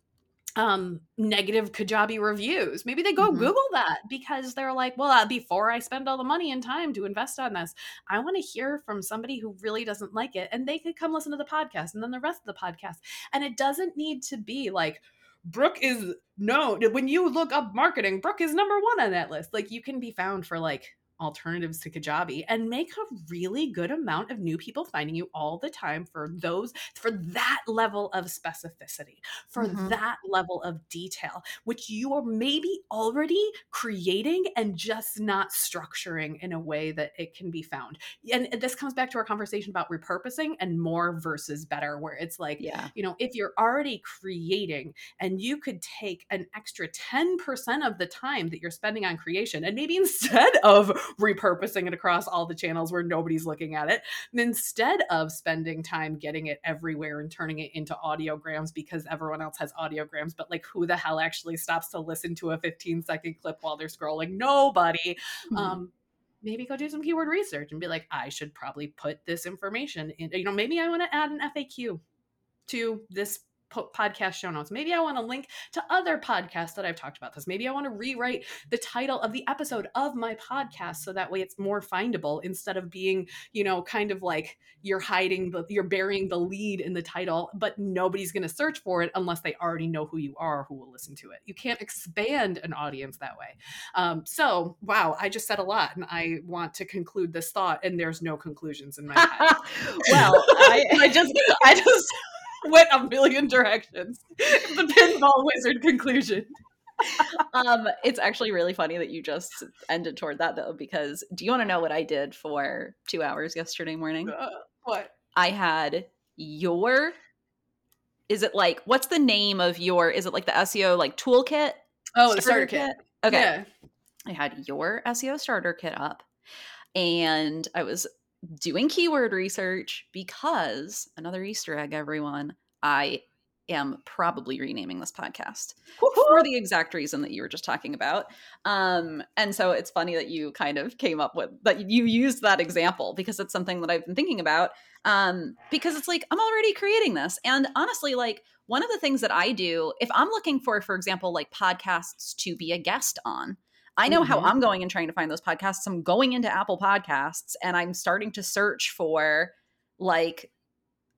um negative kajabi reviews. Maybe they go Mhm. google that because they're like well uh, before i spend all the money and time to invest on this i want to hear from somebody who really doesn't like it and they could come listen to the podcast and then the rest of the podcast. And it doesn't need to be like brooke is no when you look up marketing brooke is number one on that list. Like you can be found for like alternatives to Kajabi and make a really good amount of new people finding you all the time for those for that level of specificity, for Mhm. that level of detail, which you are maybe already creating and just not structuring in a way that it can be found. And this comes back to our conversation about repurposing and more versus better, where it's like, yeah. you know, if you're already creating and you could take an extra 10% of the time that you're spending on creation and maybe instead of repurposing it across all the channels where nobody's looking at it, And instead of spending time getting it everywhere and turning it into audiograms because everyone else has audiograms, but like who the hell actually stops to listen to a 15 second clip while they're scrolling? Nobody. Mhm. Um, maybe go do some keyword research and be like, I should probably put this information in. You know, maybe I want to add an FAQ to this po- podcast show notes. Maybe I want to link to other podcasts that I've talked about this. Maybe I want to rewrite the title of the episode of my podcast so that way it's more findable instead of being, you know, kind of like you're hiding the you're burying the lead in the title, but nobody's going to search for it unless they already know who you are, who will listen to it. You can't expand an audience that way. Um, so, wow, I just said a lot, and I want to conclude this thought, and there's no conclusions in my head. well, I, I just, I just went a million directions. The pinball wizard conclusion. um, it's actually really funny that you just ended toward that though, because do you want to know what I did for two hours yesterday morning? Uh, what? I had your. Is it like what's the name of your? Is it like the SEO like toolkit? Oh, the starter kit. Okay, Yeah. I had your SEO starter kit up, and I was doing keyword research because another Easter egg, everyone. I am probably renaming this podcast for the exact reason that you were just talking about. Um, and so it's funny that you kind of came up with that you used that example because it's something that I've been thinking about. Um, because it's like I'm already creating this. And honestly, like one of the things that I do, if I'm looking for, for example, like podcasts to be a guest on, I know how Mhm. I'm going and trying to find those podcasts. I'm going into Apple Podcasts and I'm starting to search for like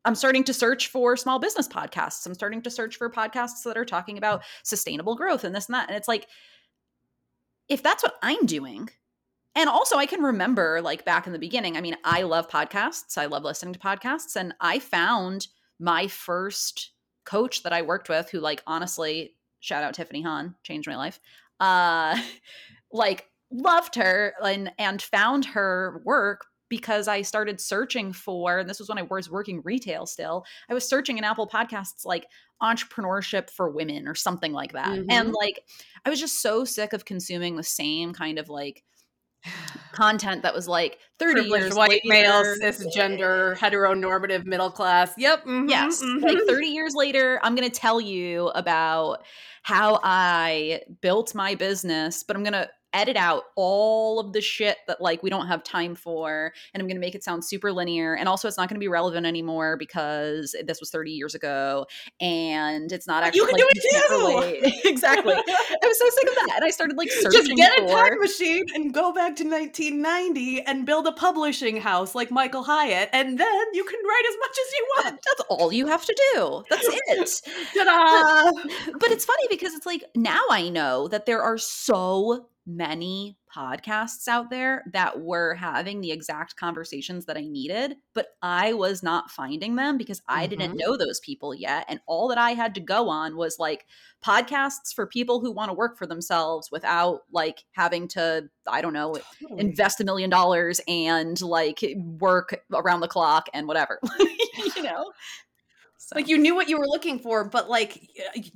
I'm starting to search for small business podcasts. I'm starting to search for podcasts that are talking about sustainable growth and this and that. And it's like, if that's what I'm doing, and also I can remember like back in the beginning, I mean, I love podcasts. I love listening to podcasts. And I found my first coach that I worked with who, like, honestly, shout out Tiffany Han, changed my life. Uh, like loved her and and found her work because I started searching for, and this was when I was working retail still, I was searching in Apple Podcasts like entrepreneurship for women or something like that. Mhm. And like, I was just so sick of consuming the same kind of like content that was like 30 Privileged years white male, later. cisgender, heteronormative, middle class. Yep. mhm, Yes. mhm. Like 30 years later, I'm going to tell you about how I built my business, but I'm going to edit out all of the shit that like we don't have time for and I'm going to make it sound super linear and also it's not going to be relevant anymore because this was 30 years ago and it's not actually you can like, do it too! exactly. I was so sick of that and I started like searching Just get a for time machine and go back to 1990 and build a publishing house like Michael Hyatt, and then you can write as much as you want. that's all you have to do. That's it. Ta-da! but it's funny because it's like now I know that there are so many podcasts out there that were having the exact conversations that I needed, but I was not finding them because I didn't mm-hmm. know those people yet. And all that I had to go on was like podcasts for people who want to work for themselves without like having to, I don't know, invest a million dollars and like work around the clock and whatever, you know? So. Like you knew what you were looking for, but like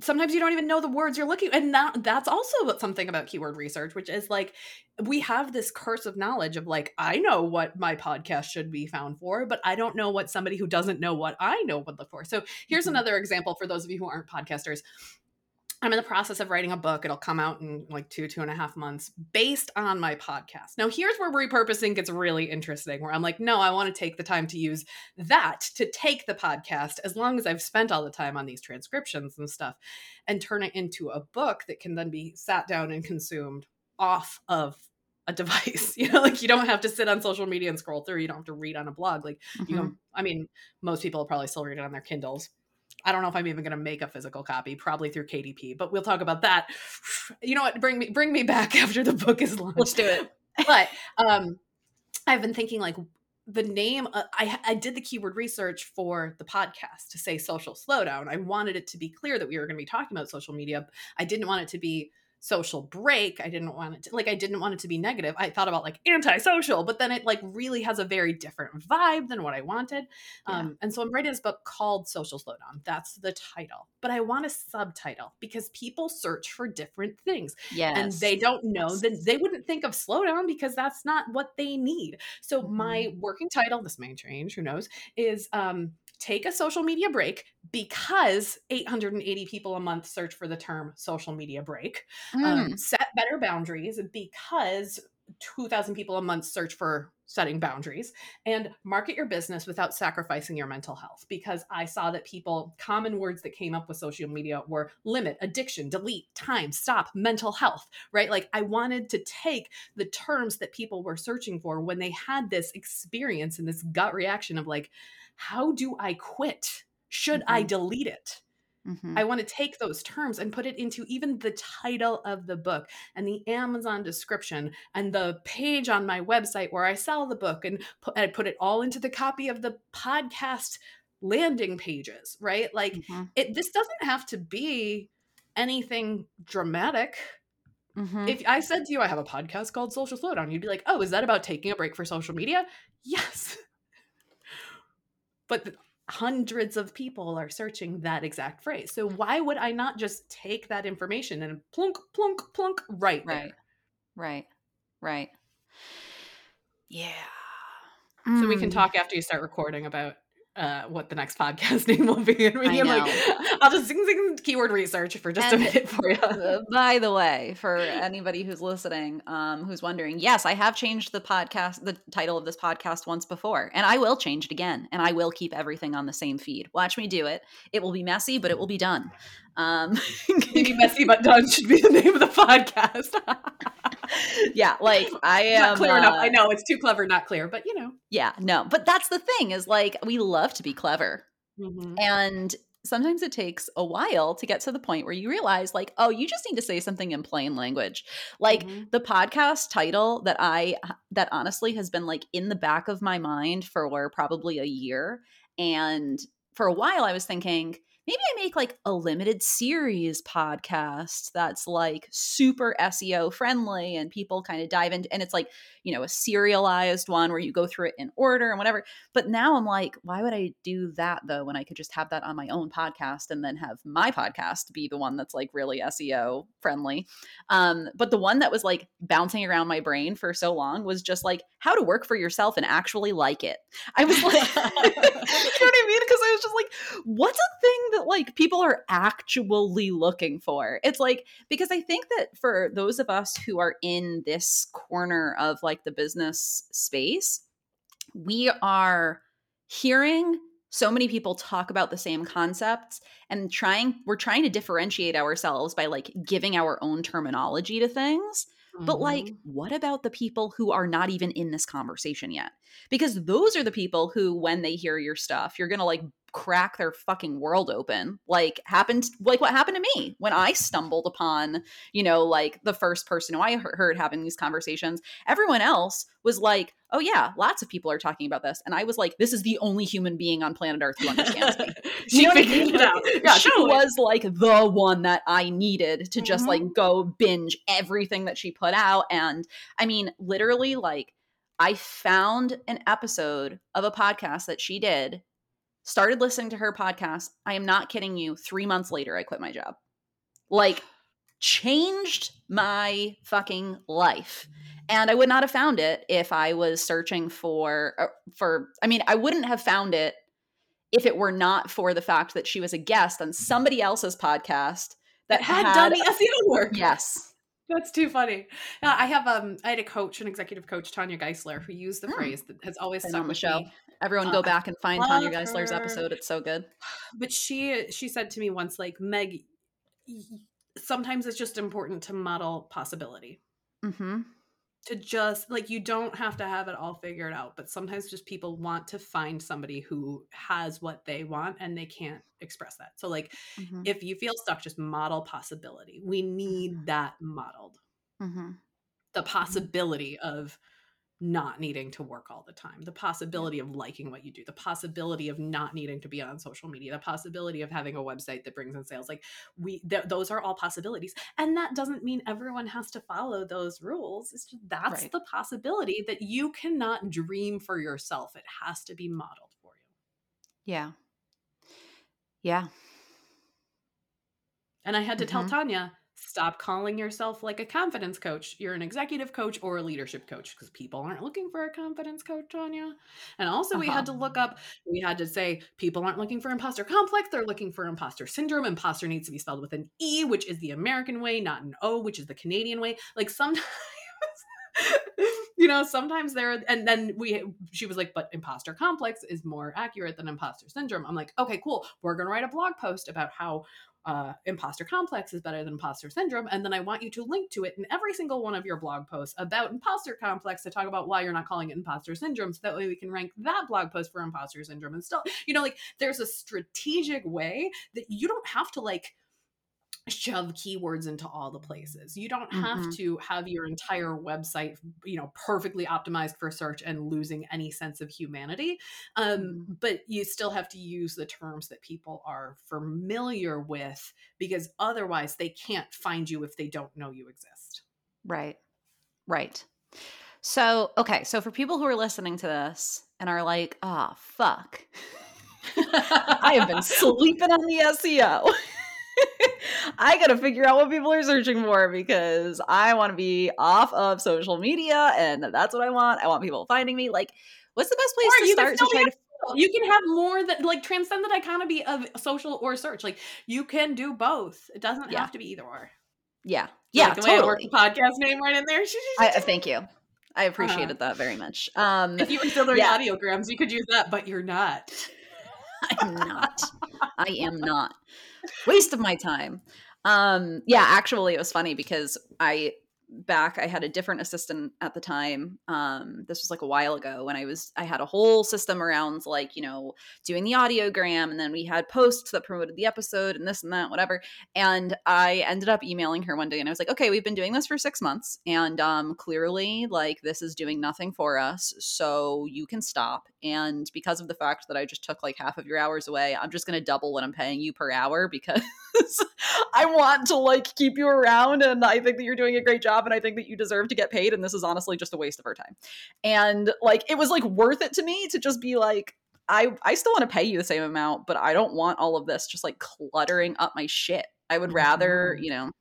sometimes you don't even know the words you're looking. And that that's also something about keyword research, which is like we have this curse of knowledge of like I know what my podcast should be found for, but I don't know what somebody who doesn't know what I know would look for. So here's Mhm. another example for those of you who aren't podcasters. I'm in the process of writing a book. It'll come out in like two, two and a half months based on my podcast. Now, here's where repurposing gets really interesting, where I'm like, no, I want to take the time to use that to take the podcast, as long as I've spent all the time on these transcriptions and stuff, and turn it into a book that can then be sat down and consumed off of a device. You know, like you don't have to sit on social media and scroll through. You don't have to read on a blog. Like you Mhm. know, I mean, most people probably still read it on their Kindles. I don't know if I'm even going to make a physical copy, probably through KDP, but we'll talk about that. You know what? Bring me bring me back after the book is launched. Let's do it. But um, I've been thinking like the name. Uh, I I did the keyword research for the podcast to say social slowdown. I wanted it to be clear that we were going to be talking about social media. I didn't want it to be social break. I didn't want it to like I didn't want it to be negative. I thought about like antisocial, but then it like really has a very different vibe than what I wanted. Yeah. Um, and so I'm writing this book called Social Slowdown. That's the title. But I want a subtitle because people search for different things Yes. and they don't know that they wouldn't think of slowdown because that's not what they need. So Mhm. my working title, this may change, who knows, is um take a social media break because 880 people a month search for the term social media break. Mm. Um, set better boundaries because 2,000 people a month search for setting boundaries and market your business without sacrificing your mental health because I saw that people, common words that came up with social media were limit, addiction, delete, time, stop, mental health, right? Like I wanted to take the terms that people were searching for when they had this experience and this gut reaction of like, how do I quit? Should I Mhm. delete it? Mhm. I want to take those terms and put it into even the title of the book and the Amazon description and the page on my website where I sell the book and put, I put it all into the copy of the podcast landing pages, right? Like Mhm. it this doesn't have to be anything dramatic. Mhm. If I said to you I have a podcast called Social Slowdown, you'd be like, "Oh, is that about taking a break for social media?" Yes. But hundreds of people are searching that exact phrase. So why would I not just take that information and plunk, plunk, plunk right there? Right. Right. Right. Yeah. So we can Mm. talk after you start recording about uh, what the next podcast name will be. And we I can like. I'll just zing zing keyword research for just And- a minute for you. Uh, by the way, for anybody who's listening, um, who's wondering, yes, I have changed the podcast, the title of this podcast once before, and I will change it again, and I will keep everything on the same feed. Watch me do it. It will be messy, but it will be done. Um, Maybe messy but done should be the name of the podcast. yeah, like I am not clear enough. uh, I know it's too clever, not clear, but you know. Yeah, no, but that's the thing is like we love to be clever, Mhm. and sometimes it takes a while to get to the point where you realize like oh you just need to say something in plain language like Mhm. the podcast title that i that honestly has been like in the back of my mind for probably a year and for a while i was thinking maybe I make like a limited series podcast that's like super SEO friendly and people kind of dive into and it's like, you know, a serialized one where you go through it in order and whatever. But now I'm like, why would I do that though when I could just have that on my own podcast and then have my podcast be the one that's like really SEO friendly. Um, but the one that was like bouncing around my brain for so long was just like how to work for yourself and actually like it. I was like, you know what I mean? Because I was just like, what's a thing that like people are actually looking for? It's like, because I think that for those of us who are in this corner of like the business space, we are hearing so many people talk about the same concepts and trying we're trying to differentiate ourselves by like giving our own terminology to things but like Mhm. what about the people who are not even in this conversation yet because those are the people who when they hear your stuff you're gonna like crack their fucking world open like happened like what happened to me when i stumbled upon you know like the first person who i heard having these conversations everyone else was like oh yeah lots of people are talking about this and i was like this is the only human being on planet earth who understands me she know what I figured mean? it out. Yeah, she totally. was like the one that I needed to just Mhm. like go binge everything that she put out. And I mean, literally, like, I found an episode of a podcast that she did, started listening to her podcast. I am not kidding you. Three months later, I quit my job. Like, changed my fucking life. And I would not have found it if I was searching for, uh, for, I mean, I wouldn't have found it if it were not for the fact that she was a guest on somebody else's podcast that that had, had, done the SEO work. yes That's too funny. Yeah, I have um I had a coach, an executive coach, Tanya Geisler, who used the Mm. phrase that has always Been stuck with show. me. everyone Uh, go I back and find tanya geisler's her. episode it's so good But she she said to me once, like, Meg, sometimes it's just important to model possibility. mm-hmm. To just like you don't have to have it all figured out, but sometimes just people want to find somebody who has what they want and they can't express that. So like Mm-hmm. if you feel stuck, just model possibility. We need that modeled. Mm-hmm. the possibility of not needing to work all the time the possibility of liking what you do the possibility of not needing to be on social media the possibility of having a website that brings in sales like we th- those are all possibilities. And that doesn't mean everyone has to follow those rules it's just that's Right. the possibility that you cannot dream for yourself it has to be modeled for you. Yeah. Yeah. And i had to tell Mhm. tanya stop calling yourself like a confidence coach. You're an executive coach or a leadership coach because people aren't looking for a confidence coach tanya and also we had to Uh-huh. look up we had to say people aren't looking for imposter complex they're looking for imposter syndrome. Imposter needs to be spelled with an e which is the american way not an o which is the canadian way. Like sometimes you know sometimes there and then we she was like but imposter complex is more accurate than imposter syndrome. I'm like okay cool. We're going to write a blog post about how uh, imposter complex is better than imposter syndrome and then i want you to link to it in every single one of your blog posts about imposter complex to talk about why you're not calling it imposter syndrome so that way we can rank that blog post for imposter syndrome and still you know like there's a strategic way that you don't have to like shove keywords into all the places. You don't have Mhm. to have your entire website, you know, perfectly optimized for search and losing any sense of humanity. Um, Mhm. but you still have to use the terms that people are familiar with because otherwise they can't find you if they don't know you exist. Right. Right. So, okay. So, for people who are listening to this and are like, oh, fuck, I have been sleeping on the SEO. I got to figure out what people are searching for because I want to be off of social media and that's what I want. I want people finding me. Like, what's the best place Or to start to try to You can have more that like transcend the dichotomy of social or search. Like you can do both. It doesn't Yeah. have to be either or. Yeah. Yeah, like the way I worked the podcast name right in there. I, uh, thank you. I appreciated that very much. Um, if you were still doing yeah. audiograms, you could use that, but you're not. I'm not. I am not. Waste of my time. Um, yeah, actually, it was funny because I back i had a different assistant at the time um this was like a while ago when i was i had a whole system around like you know doing the audiogram and then we had posts that promoted the episode and this and that whatever. And i ended up emailing her one day and i was like okay we've been doing this for six months and um clearly like this is doing nothing for us so you can stop. And because of the fact that i just took like half of your hours away i'm just going to double what i'm paying you per hour because i want to like keep you around and i think that you're doing a great job job and I think that you deserve to get paid and this is honestly just a waste of her time. And like it was like worth it to me to just be like I I still want to pay you the same amount, but I don't want all of this just like cluttering up my shit. I would rather, Mhm. you know,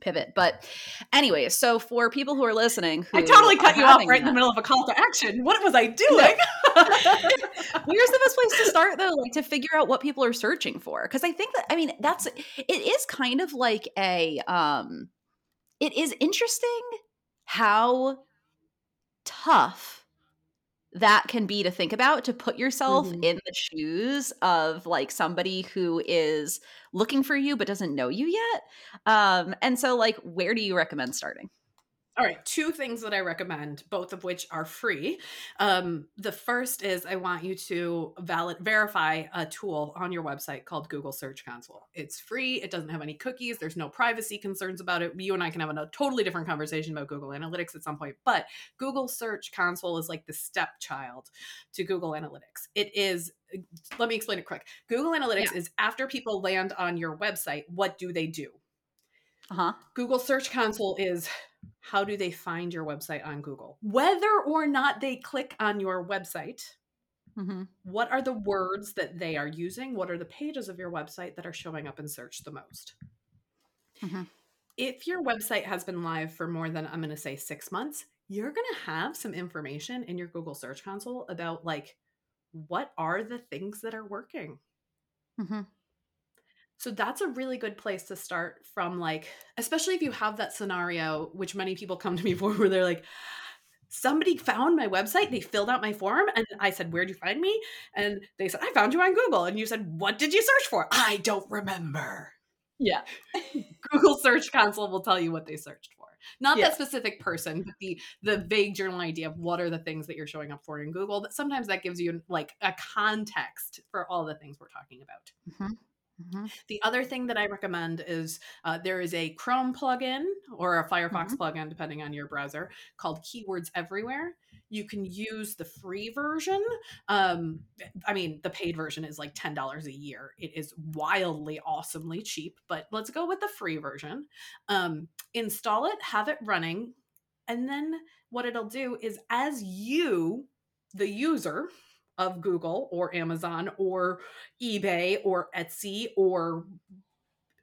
pivot. But anyway, so for people who are listening, who I totally cut you off right in the middle of a call to action. What was I doing? Where's the best place to start though? Like to figure out what people are searching for. Because I think that I mean that's it is kind of like a um it is interesting how tough that can be to think about to put yourself Mhm. in the shoes of like somebody who is looking for you but doesn't know you yet um and so like where do you recommend starting All right, two things that I recommend, both of which are free. Um, the first is I want you to valid verify a tool on your website called Google Search Console. It's free. It doesn't have any cookies. There's no privacy concerns about it. You and I can have a totally different conversation about Google Analytics at some point. But Google Search Console is like the stepchild to Google Analytics. It is. Let me explain it quick. Google Analytics is after people land on your website, what do they do? uh-huh Google Search Console is how do they find your website on Google? Whether or not they click on your website, mm-hmm. what are the words that they are using? What are the pages of your website that are showing up in search the most? Mhm. If your website has been live for more than, I'm going to say six months, you're going to have some information in your Google Search Console about like, what are the things that are working? Mm-hmm. So that's a really good place to start from like especially if you have that scenario which many people come to me for where they're like somebody found my website, they filled out my form and I said, "Where'd you find me?" And they said, "I found you on Google." And you said, "What did you search for?" I don't remember. yeah Google Search Console will tell you what they searched for. Not Yeah. that specific person, but the the vague general idea of what are the things that you're showing up for in Google. That sometimes that gives you like a context for all the things we're talking about. Mm-hmm. Mm-hmm. The other thing that I recommend is uh, there is a Chrome plugin or a Firefox Mhm. plugin, depending on your browser, called Keywords Everywhere. You can use the free version. Um, I mean, the paid version is like $10 a year. It is wildly, awesomely cheap, but let's go with the free version. Um, install it, have it running, and then what it'll do is as you, the user, of Google or Amazon or eBay or Etsy or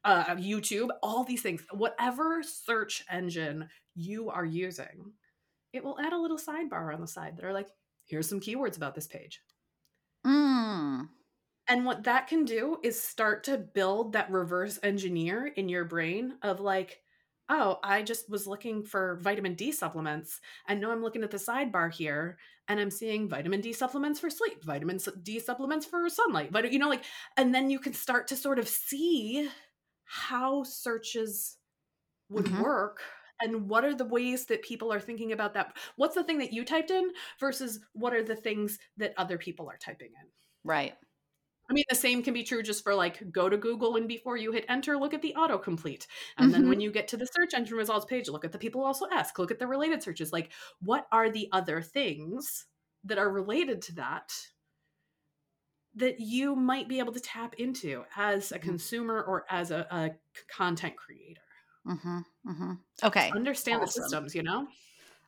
uh, YouTube, all these things, whatever search engine you are using, it will add a little sidebar on the side that are like, here's some keywords about this page. Mm. And what that can do is start to build that reverse engineer in your brain of like, oh, I just was looking for vitamin D supplements. And now I'm looking at the sidebar here and I'm seeing vitamin D supplements for sleep, vitamin D supplements for sunlight. But you know, like, and then you can start to sort of see how searches would Mhm. work and what are the ways that people are thinking about that. What's the thing that you typed in versus what are the things that other people are typing in? right I mean, the same can be true just for like go to Google and before you hit enter, look at the autocomplete. And then when you get to the search engine results page, look at the people also ask, look at the related searches. Like, what are the other things that are related to that that you might be able to tap into as a Mhm. consumer or as a, a content creator? mm-hmm. Mm-hmm. okay Understand Awesome. the systems, you know?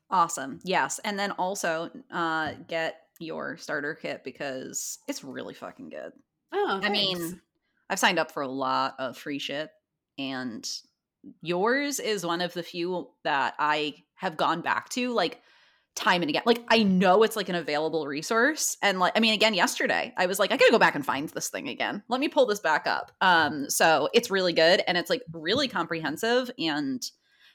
Awesome. Yes. And then also uh get your starter kit because it's really fucking good. Oh, I mean. I've signed up for a lot of free shit and yours is one of the few that I have gone back to like time and again. Like I know it's like an available resource and like I mean again yesterday I was like I got to go back and find this thing again. Let me pull this back up. Um so it's really good and it's like really comprehensive and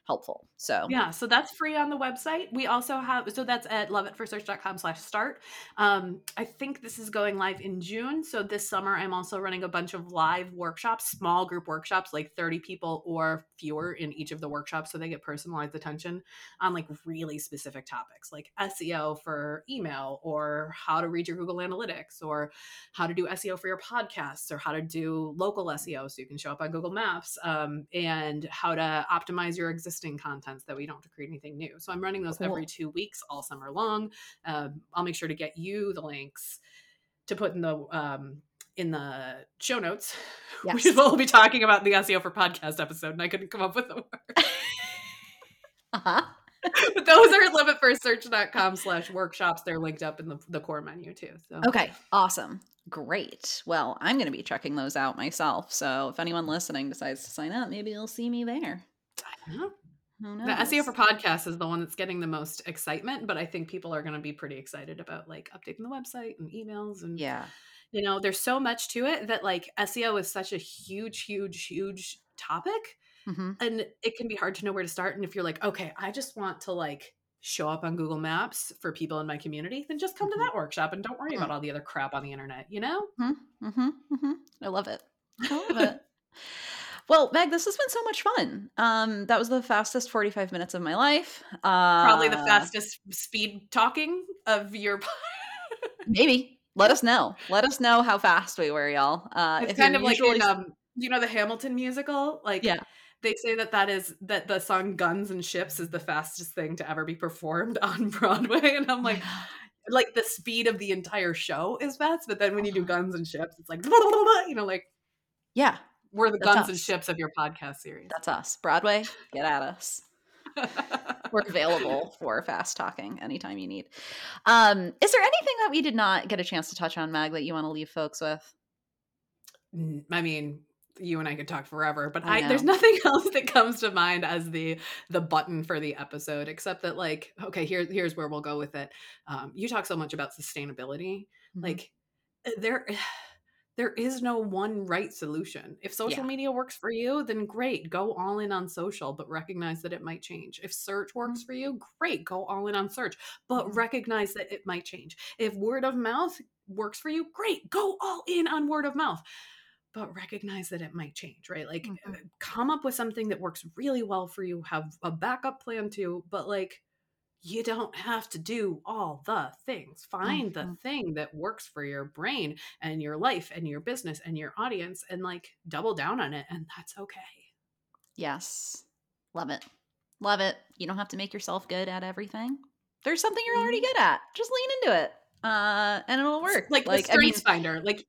helpful. So yeah, so that's free on the website. We also have so that's at loveatfirstsearch.com slash start. Um, I think this is going live in June. So this summer I'm also running a bunch of live workshops, small group workshops, like 30 people or fewer in each of the workshops. So they get personalized attention on like really specific topics like SEO for email or how to read your Google Analytics or how to do SEO for your podcasts or how to do local SEO so you can show up on Google Maps um, and how to optimize your existing contents that we don't have to create anything new. So I'm running those cool. every two weeks all summer long. Um, I'll make sure to get you the links to put in the um, in the show notes, yes. which we'll be talking about in the SEO for podcast episode, and I couldn't come up with a word. uh-huh. but those are at loveatfirstsearch.com slash workshops. They're linked up in the, the core menu too. So Okay, awesome. Great. Well, I'm going to be checking those out myself. So if anyone listening decides to sign up, maybe you'll see me there. The SEO for podcasts is the one that's getting the most excitement, but I think people are going to be pretty excited about like updating the website and emails and yeah. You know, there's so much to it that like SEO is such a huge, huge, huge topic. Mm-hmm. And it can be hard to know where to start. And if you're like, okay, I just want to like show up on Google Maps for people in my community, then just come mm-hmm. to that workshop and don't worry mm-hmm. about all the other crap on the internet, you know? Mm-hmm. mm-hmm. mm-hmm. I love it. I love it. Well, Meg, this has been so much fun. Um, that was the fastest 45 minutes of my life. Uh, Probably the uh, fastest speed talking of your. maybe. Let us know. Let us know how fast we were, y'all. Uh, it's kind of usually... like in, um, you know, the Hamilton musical? Like, yeah. They say that that is that the song "Guns and Ships" is the fastest thing to ever be performed on Broadway, and I'm like, like the speed of the entire show is fast, but then when you do uh-huh. "Guns and Ships," it's like, you know, like, yeah, we're the That's guns us. and ships of your podcast series. That's us. Broadway, get at us. We're available for fast talking anytime you need. Um, is there anything that we did not get a chance to touch on, Meg, that you want to leave folks with? I mean, you and I could talk forever, but I, I there's nothing else that comes to mind as the the button for the episode, except that like, okay, here here's where we'll go with it. Um, you talk so much about sustainability, mm-hmm. like eh, there there is no one right solution. If social yeah. media works for you, then great, go all in on social, but recognize that it might change. If search works mm-hmm. for you, great, go all in on search, but mm-hmm. recognize that it might change. If word of mouth works for you, great, go all in on word of mouth. But recognize that it might change, right? Like, mm-hmm. come up with something that works really well for you, have a backup plan too, but like, you don't have to do all the things. Find mm-hmm. the thing that works for your brain and your life and your business and your audience and like double down on it. And that's okay. Yes. Love it. Love it. You don't have to make yourself good at everything. There's something you're already mm-hmm. good at. Just lean into it. Uh, and it'll work. Like, like the strengths I mean, finder. Like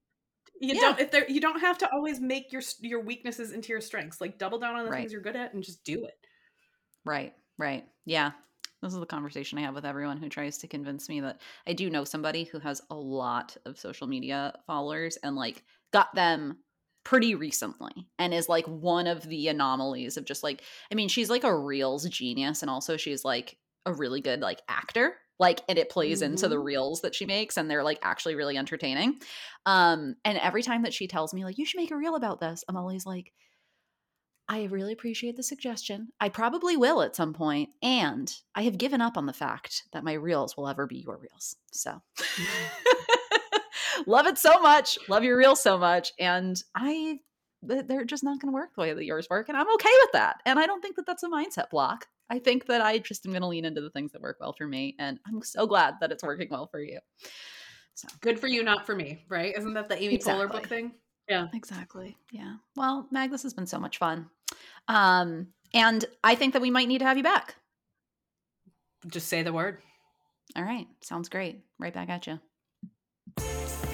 you yeah. don't if there you don't have to always make your your weaknesses into your strengths. Like double down on the right. things you're good at and just do it. Right. Right. Yeah. This is the conversation I have with everyone who tries to convince me that I do know somebody who has a lot of social media followers and like got them pretty recently and is like one of the anomalies of just like I mean she's like a reels genius and also she's like a really good like actor like and it plays mm-hmm. into the mm-hmm. reels that she makes and they're like actually really entertaining um and every time that she tells me like you should make a reel about this I'm always like I really appreciate the suggestion. I probably will at some point, and I have given up on the fact that my reels will ever be your reels. So love it so much, love your reels so much, and I they're just not going to work the way that yours work, and I'm okay with that. And I don't think that that's a mindset block. I think that I just am going to lean into the things that work well for me, and I'm so glad that it's working well for you. So good for you, not for me, right? Isn't that the Amy exactly. Poehler book thing? Yeah. Exactly. Yeah. Well, Meg, this has been so much fun. Um, and I think that we might need to have you back. Just say the word. All right. Sounds great. Right back at you.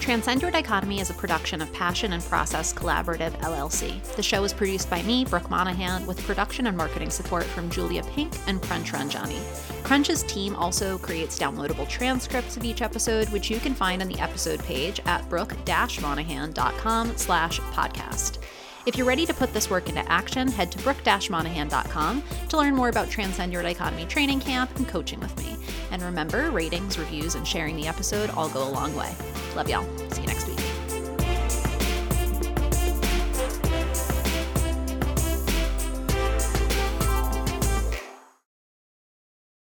Transcend Your Dichotomy is a production of Passion and Process Collaborative LLC. The show is produced by me, Brooke Monaghan, with production and marketing support from Julia Pink and Crunch Ranjani. Crunch's team also creates downloadable transcripts of each episode, which you can find on the episode page at brooke-monaghan.com slash podcast. If you're ready to put this work into action, head to brooke-monaghan.com to learn more about Transcend Your Dichotomy training camp and coaching with me. And remember, ratings, reviews, and sharing the episode all go a long way. Love y'all. See you next